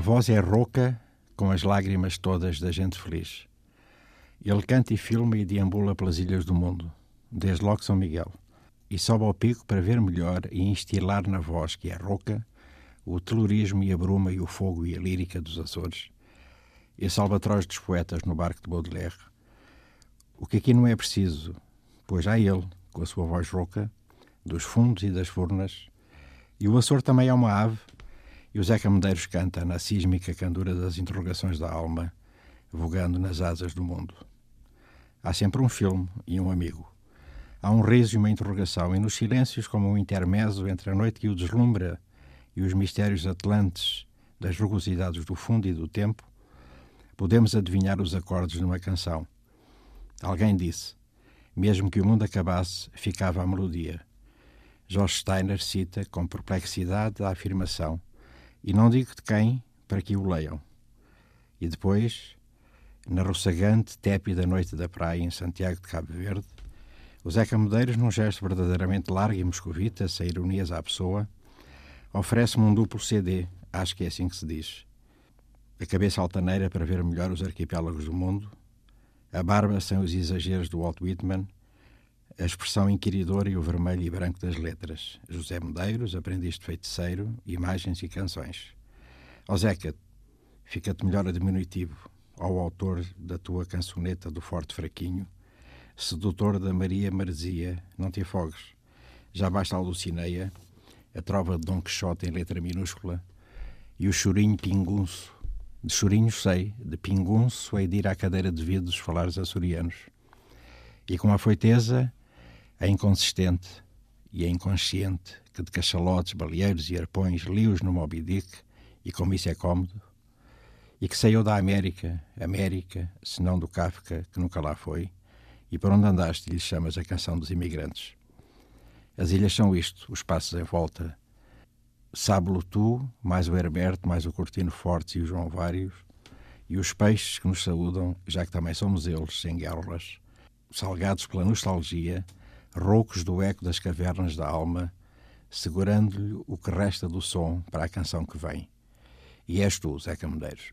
A voz é rouca, com as lágrimas todas da gente feliz. Ele canta e filma e deambula pelas ilhas do mundo, desde logo São Miguel, e sobe ao pico para ver melhor e instilar na voz, que é rouca, o telurismo e a bruma e o fogo e a lírica dos Açores, esse albatroz dos poetas no barco de Baudelaire. O que aqui não é preciso, pois há ele, com a sua voz rouca, dos fundos e das furnas, e o Açor também é uma ave, e o Zeca Medeiros canta na sísmica candura das interrogações da alma, vogando nas asas do mundo. Há sempre um filme e um amigo. Há um riso e uma interrogação, e nos silêncios, como um intermezzo entre a noite que o deslumbra e os mistérios atlantes das rugosidades do fundo e do tempo, podemos adivinhar os acordes numa canção. Alguém disse: mesmo que o mundo acabasse, ficava a melodia. George Steiner cita com perplexidade a afirmação, e não digo de quem, para que o leiam. E depois, na roçagante, tépida noite da praia em Santiago de Cabo Verde, o Zeca Medeiros, num gesto verdadeiramente largo e moscovita, sem ironias à pessoa, oferece-me um duplo CD, acho que é assim que se diz a cabeça altaneira para ver melhor os arquipélagos do mundo, a barba sem os exageros do Walt Whitman, a expressão inquiridora e o vermelho e branco das letras, José Medeiros, aprendiz de feiticeiro, imagens e canções. Ó Zeca, fica-te melhor a diminutivo, ao autor da tua cançoneta do Forte Fraquinho, sedutor da Maria Marzia, não te afogues. Já basta a Lucineia, a trova de Dom Quixote em letra minúscula e o chorinho pingunço de chorinhos sei, de pingunço hei de ir à cadeira de vidros falar os açorianos. E com a foiteza, a inconsistente e a inconsciente, que de cachalotes, baleeiros e arpões lios no Moby Dick, e como isso é cómodo, e que saiu da América, América, senão do Kafka, que nunca lá foi, e por onde andaste lhe chamas a canção dos imigrantes. As ilhas são isto, os passos em volta, Sábelo tu, mais o Herberto, mais o Cortino Fortes e o João Vários, e os peixes que nos saúdam, já que também somos eles, sem guerras, salgados pela nostalgia, roucos do eco das cavernas da alma, segurando-lhe o que resta do som para a canção que vem. E és tu, Zeca Medeiros.